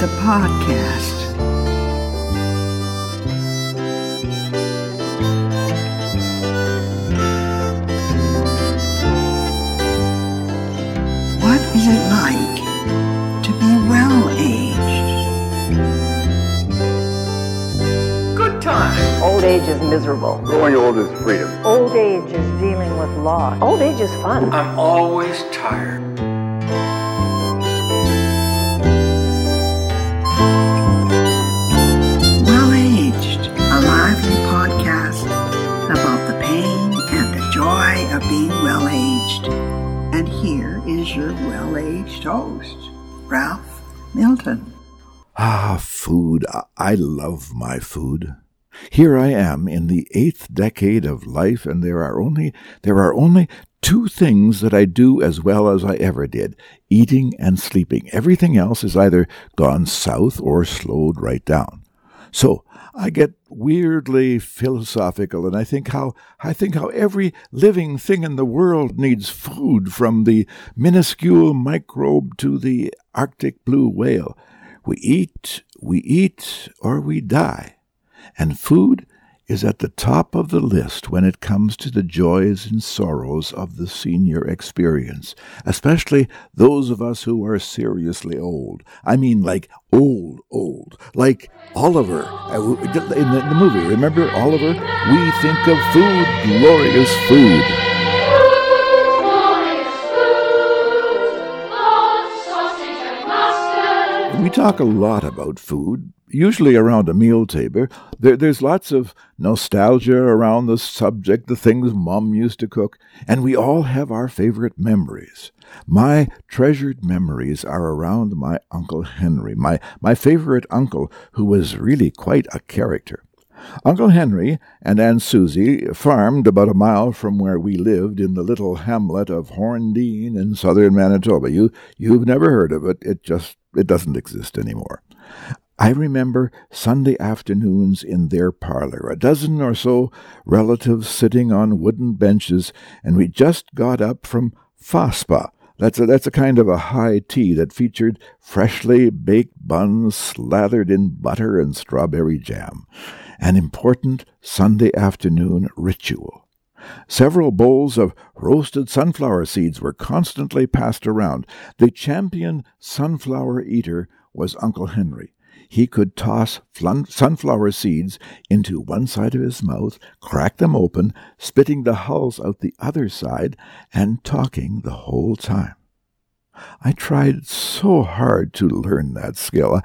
It's a podcast. What is it like to be well aged? Good time. Old age is miserable. Growing old is freedom. Old age is dealing with loss. Old age is fun. I'm always tired. Your well aged host, Ralph Milton. Ah, food. I- love my food. Here I am in the eighth decade of life, and there are only there are only two things that I do as well as I ever did eating and sleeping. Everything else is either gone south or slowed right down. So I get weirdly philosophical and I think how I think how every living thing in the world needs food from the minuscule microbe to the Arctic blue whale. We eat, we eat, or we die. And food is at the top of the list when it comes to the joys and sorrows of the senior experience, especially those of us who are seriously old. I mean, like old, old. Like Oliver uh, in the movie. Remember Oliver? We think of food, glorious food. We talk a lot about food, usually around a meal table. There, there's lots of nostalgia around the subject, the things Mum used to cook, and we all have our favorite memories. My treasured memories are around my Uncle Henry, my, my favorite uncle, who was really quite a character. Uncle Henry and Aunt Susie farmed about a mile from where we lived in the little hamlet of Horndean in southern Manitoba. You you've never heard of it. It just it doesn't exist anymore. I remember Sunday afternoons in their parlor, a dozen or so relatives sitting on wooden benches, and we just got up from FASPA. That's a, that's a kind of a high tea that featured freshly baked buns slathered in butter and strawberry jam. An important Sunday afternoon ritual. Several bowls of roasted sunflower seeds were constantly passed around. The champion sunflower eater was Uncle Henry. He could toss flun- sunflower seeds into one side of his mouth, crack them open, spitting the hulls out the other side, and talking the whole time. I tried so hard to learn that skill.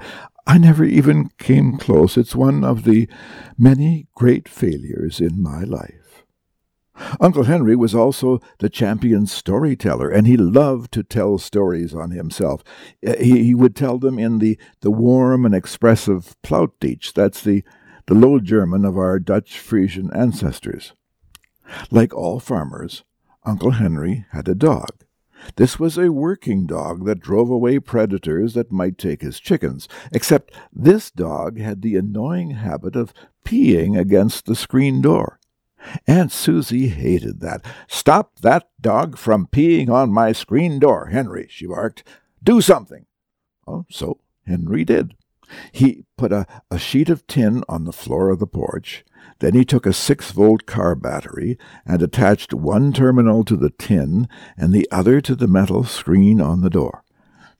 I never even came close. It's one of the many great failures in my life. Uncle Henry was also the champion storyteller, and he loved to tell stories on himself. Uh, He, he would tell them in the, the warm and expressive Plautdeutsch. That's the, the Low German of our Dutch Frisian ancestors. Like all farmers, Uncle Henry had a dog. This was a working dog that drove away predators that might take his chickens, except this dog had the annoying habit of peeing against the screen door. Aunt Susie hated that. Stop that dog from peeing on my screen door, Henry, she barked. Do something. Oh, so Henry did. He put a, a sheet of tin on the floor of the porch. Then he took a six volt car battery and attached one terminal to the tin and the other to the metal screen on the door.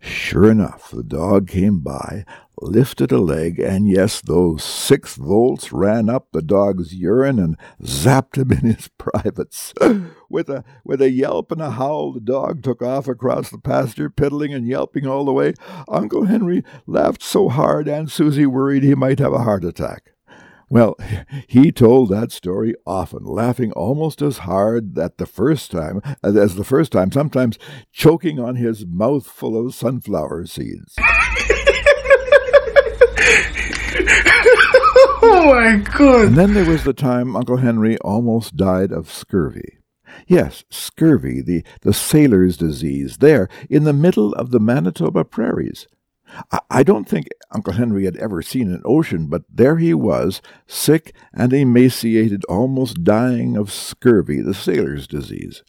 Sure enough, the dog came by, lifted a leg, and yes, those six volts ran up the dog's urine and zapped him in his privates. With a with a yelp and a howl, the dog took off across the pasture, piddling and yelping all the way. Uncle Henry laughed so hard Aunt Susie worried he might have a heart attack. Well, he told that story often, laughing almost as hard at the first time as the first time, sometimes choking on his mouthful of sunflower seeds. Oh my god. And then there was the time Uncle Henry almost died of scurvy. Yes, scurvy, the, the sailor's disease, there in the middle of the Manitoba prairies. I, I don't think Uncle Henry had ever seen an ocean, but there he was, sick and emaciated, almost dying of scurvy, the sailor's disease.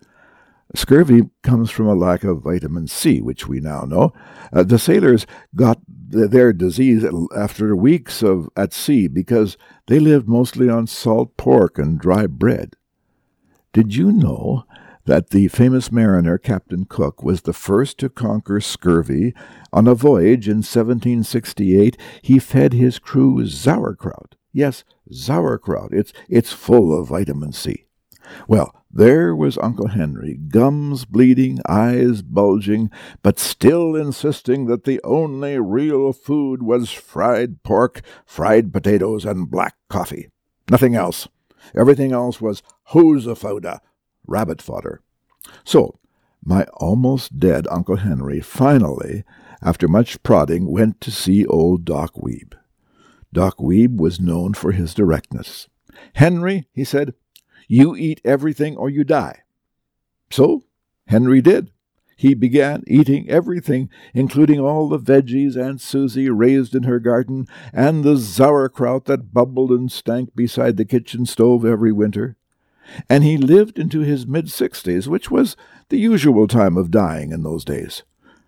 Scurvy comes from a lack of vitamin C, which we now know. Uh, the sailors got their disease after weeks of at sea because they lived mostly on salt pork and dry bread. Did you know that the famous mariner Captain Cook was the first to conquer scurvy? On a voyage in 1768, he fed his crew sauerkraut. Yes, sauerkraut. It's, it's full of vitamin C. Well, there was Uncle Henry, gums bleeding, eyes bulging, but still insisting that the only real food was fried pork, fried potatoes, and black coffee. Nothing else. Everything else was hoosefouda, rabbit fodder. So, my almost dead Uncle Henry finally, after much prodding, went to see old Doc Weeb. Doc Weeb was known for his directness. Henry, he said, you eat everything or you die. So Henry did. He began eating everything, including all the veggies Aunt Susie raised in her garden, and the sauerkraut that bubbled and stank beside the kitchen stove every winter. And he lived into his mid sixties, which was the usual time of dying in those days.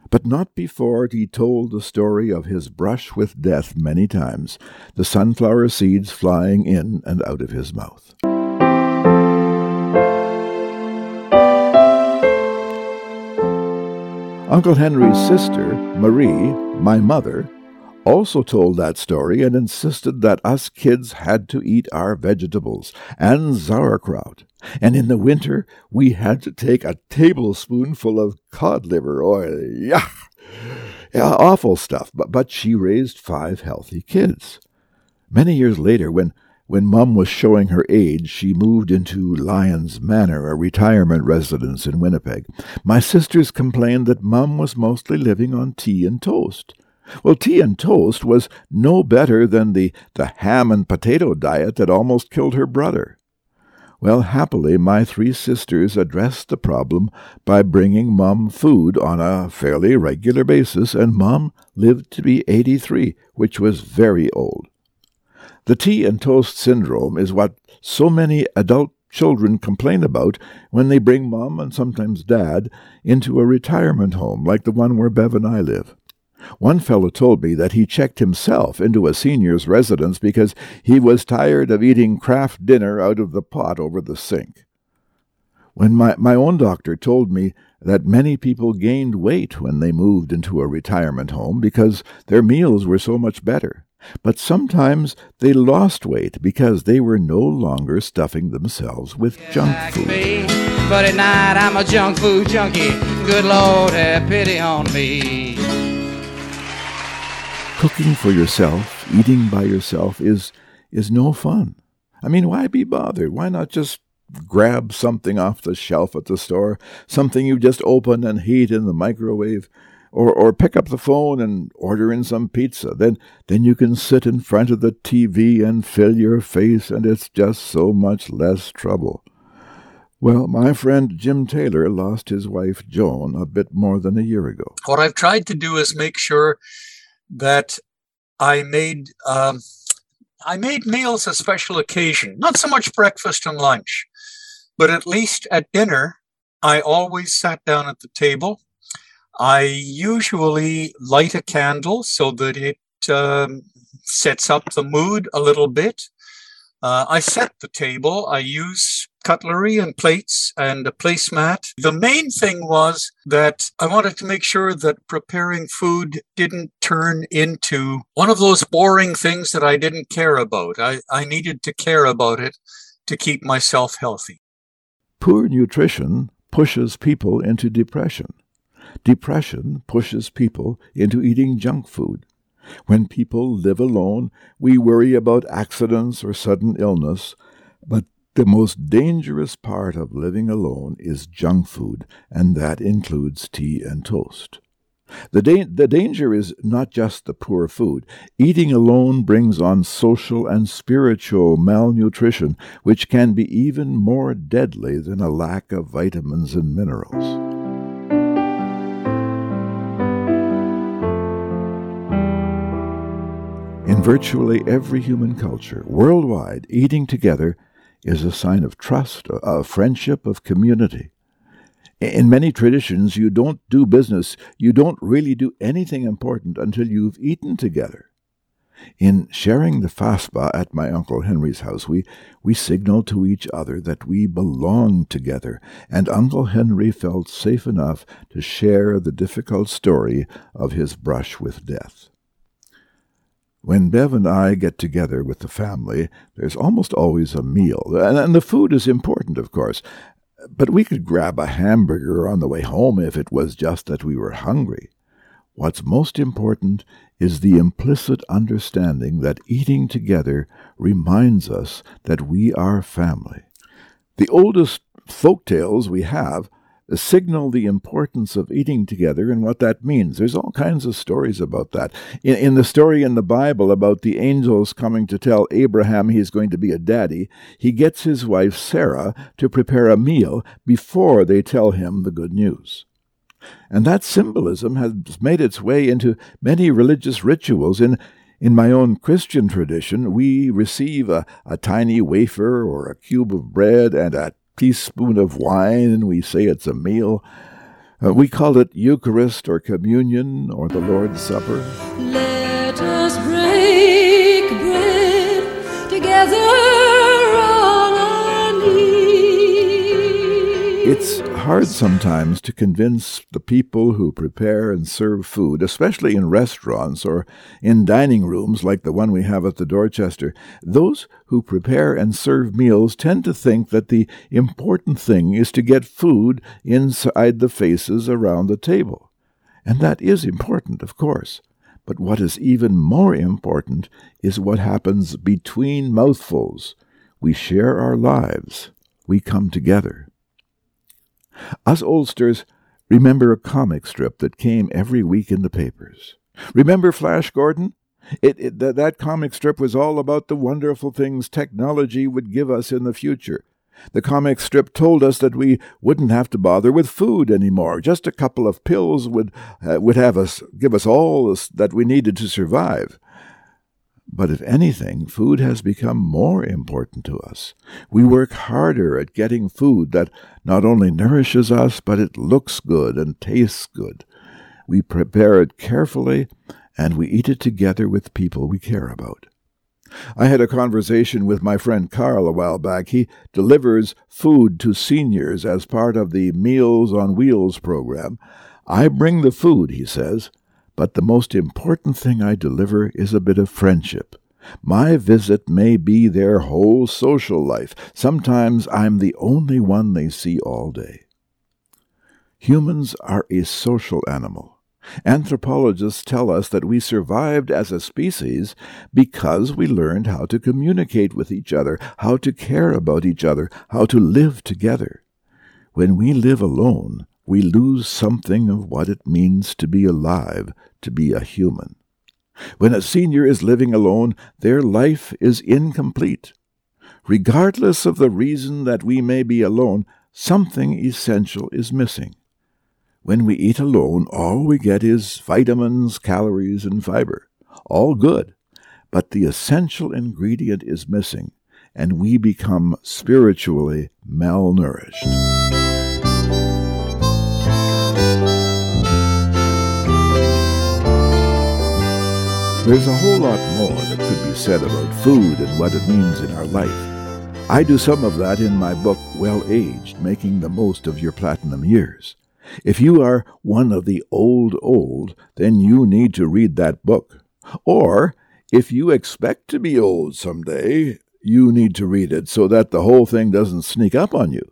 But not before he told the story of his brush with death many times, the sunflower seeds flying in and out of his mouth. Uncle Henry's sister, Marie, my mother, also told that story and insisted that us kids had to eat our vegetables and sauerkraut, and in the winter we had to take a tablespoonful of cod liver oil. Yuck! Yeah, awful stuff, but, but she raised five healthy kids. Many years later, when when Mum was showing her age, she moved into Lyons Manor, a retirement residence in Winnipeg. My sisters complained that Mum was mostly living on tea and toast. Well, tea and toast was no better than the, the ham and potato diet that almost killed her brother. Well, happily, my three sisters addressed the problem by bringing Mum food on a fairly regular basis, and Mum lived to be 83, which was very old. The tea and toast syndrome is what so many adult children complain about when they bring mom and sometimes dad into a retirement home like the one where Bev and I live. One fellow told me that he checked himself into a senior's residence because he was tired of eating Kraft Dinner out of the pot over the sink. When my, my own doctor told me that many people gained weight when they moved into a retirement home because their meals were so much better. But sometimes they lost weight because they were no longer stuffing themselves with junk food. But at night I'm a junk food junkie. Good Lord, have pity on me. Cooking for yourself, eating by yourself is is no fun. I mean, why be bothered? Why not just grab something off the shelf at the store, something you just open and heat in the microwave? Or or pick up the phone and order in some pizza. Then then you can sit in front of the TV and fill your face and it's just so much less trouble. Well, my friend Jim Taylor lost his wife Joan a bit more than a year ago. What I've tried to do is make sure that I made um, I made meals a special occasion, not so much breakfast and lunch, but at least at dinner, I always sat down at the table I usually light a candle so that it um, sets up the mood a little bit. Uh, I set the table. I use cutlery and plates and a placemat. The main thing was that I wanted to make sure that preparing food didn't turn into one of those boring things that I didn't care about. I, I needed to care about it to keep myself healthy. Poor nutrition pushes people into depression. Depression pushes people into eating junk food. When people live alone, we worry about accidents or sudden illness, but the most dangerous part of living alone is junk food, and that includes tea and toast. The, da- the danger is not just the poor food. Eating alone brings on social and spiritual malnutrition, which can be even more deadly than a lack of vitamins and minerals. In virtually every human culture, worldwide, eating together is a sign of trust, of friendship, of community. In many traditions, you don't do business, you don't really do anything important until you've eaten together. In sharing the faspa at my Uncle Henry's house, we, we signaled to each other that we belonged together, and Uncle Henry felt safe enough to share the difficult story of his brush with death. When Bev and I get together with the family, there's almost always a meal, and, the food is important, of course. But we could grab a hamburger on the way home if it was just that we were hungry. What's most important is the implicit understanding that eating together reminds us that we are family. The oldest folk tales we have signal the importance of eating together and what that means. There's all kinds of stories about that. In, in, the story in the Bible about the angels coming to tell Abraham he's going to be a daddy, he gets his wife Sarah to prepare a meal before they tell him the good news. And that symbolism has made its way into many religious rituals. In, in my own Christian tradition, we receive a, a tiny wafer or a cube of bread and a teaspoon of wine and we say it's a meal. Uh, we call it Eucharist or communion or the Lord's Supper. Let us break bread together. on our knees. It's hard sometimes to convince the people who prepare and serve food, especially in restaurants or in dining rooms like the one we have at the Dorchester. Those who prepare and serve meals tend to think that the important thing is to get food inside the faces around the table. And that is important, of course. But what is even more important is what happens between mouthfuls. We share our lives. We come together. Us oldsters remember a comic strip that came every week in the papers. Remember Flash Gordon? It, it, th- that comic strip was all about the wonderful things technology would give us in the future. The comic strip told us that we wouldn't have to bother with food anymore. Just a couple of pills would uh, would have us give us all that we needed to survive. But if anything, food has become more important to us. We work harder at getting food that not only nourishes us, but it looks good and tastes good. We prepare it carefully, and we eat it together with people we care about. I had a conversation with my friend Carl a while back. He delivers food to seniors as part of the Meals on Wheels program. I bring the food, he says, but the most important thing I deliver is a bit of friendship. My visit may be their whole social life. Sometimes I'm the only one they see all day. Humans are a social animal. Anthropologists tell us that we survived as a species because we learned how to communicate with each other, how to care about each other, how to live together. When we live alone, we lose something of what it means to be alive, to be a human. When a senior is living alone, their life is incomplete. Regardless of the reason that we may be alone, something essential is missing. When we eat alone, all we get is vitamins, calories, and fiber. All good, but the essential ingredient is missing, and we become spiritually malnourished. There's a whole lot more that could be said about food and what it means in our life. I do some of that in my book, Well Aged Making the Most of Your Platinum Years. If you are one of the old old, then you need to read that book. Or, if you expect to be old someday, you need to read it so that the whole thing doesn't sneak up on you.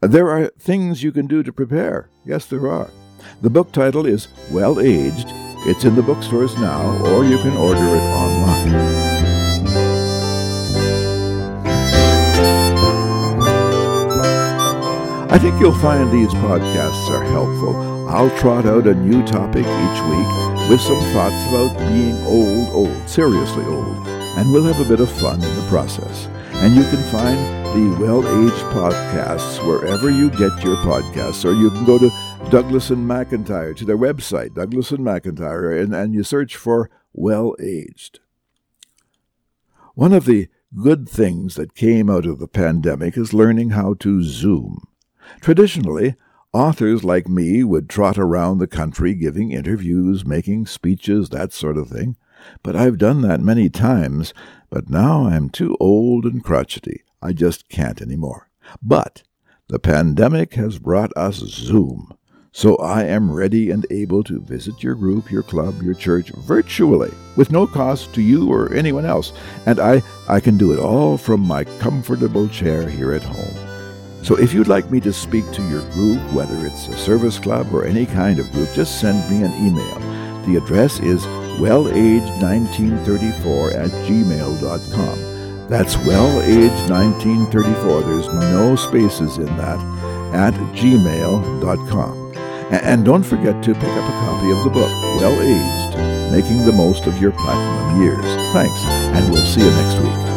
There are things you can do to prepare. Yes, there are. The book title is Well Aged it's in the bookstores now, or you can order it online. I think you'll find these podcasts are helpful. I'll trot out a new topic each week with some thoughts about being old, old, seriously old, and we'll have a bit of fun in the process. And you can find the Well Aged podcasts wherever you get your podcasts, or you can go to Douglas and McIntyre to their website, Douglas and McIntyre, and, and you search for Well Aged. One of the good things that came out of the pandemic is learning how to Zoom. Traditionally, Authors like me would trot around the country giving interviews, making speeches, that sort of thing. But I've done that many times, but now I'm too old and crotchety. I just can't any more. But the pandemic has brought us Zoom. So I am ready and able to visit your group, your club, your church virtually with no cost to you or anyone else. And I, I can do it all from my comfortable chair here at home. So if you'd like me to speak to your group, whether it's a service club or any kind of group, just send me an email. The address is wellaged1934 at gmail.com. That's wellaged1934. There's no spaces in that at gmail.com. And don't forget to pick up a copy of the book, Well Aged Making the Most of Your Platinum Years. Thanks, and we'll see you next week.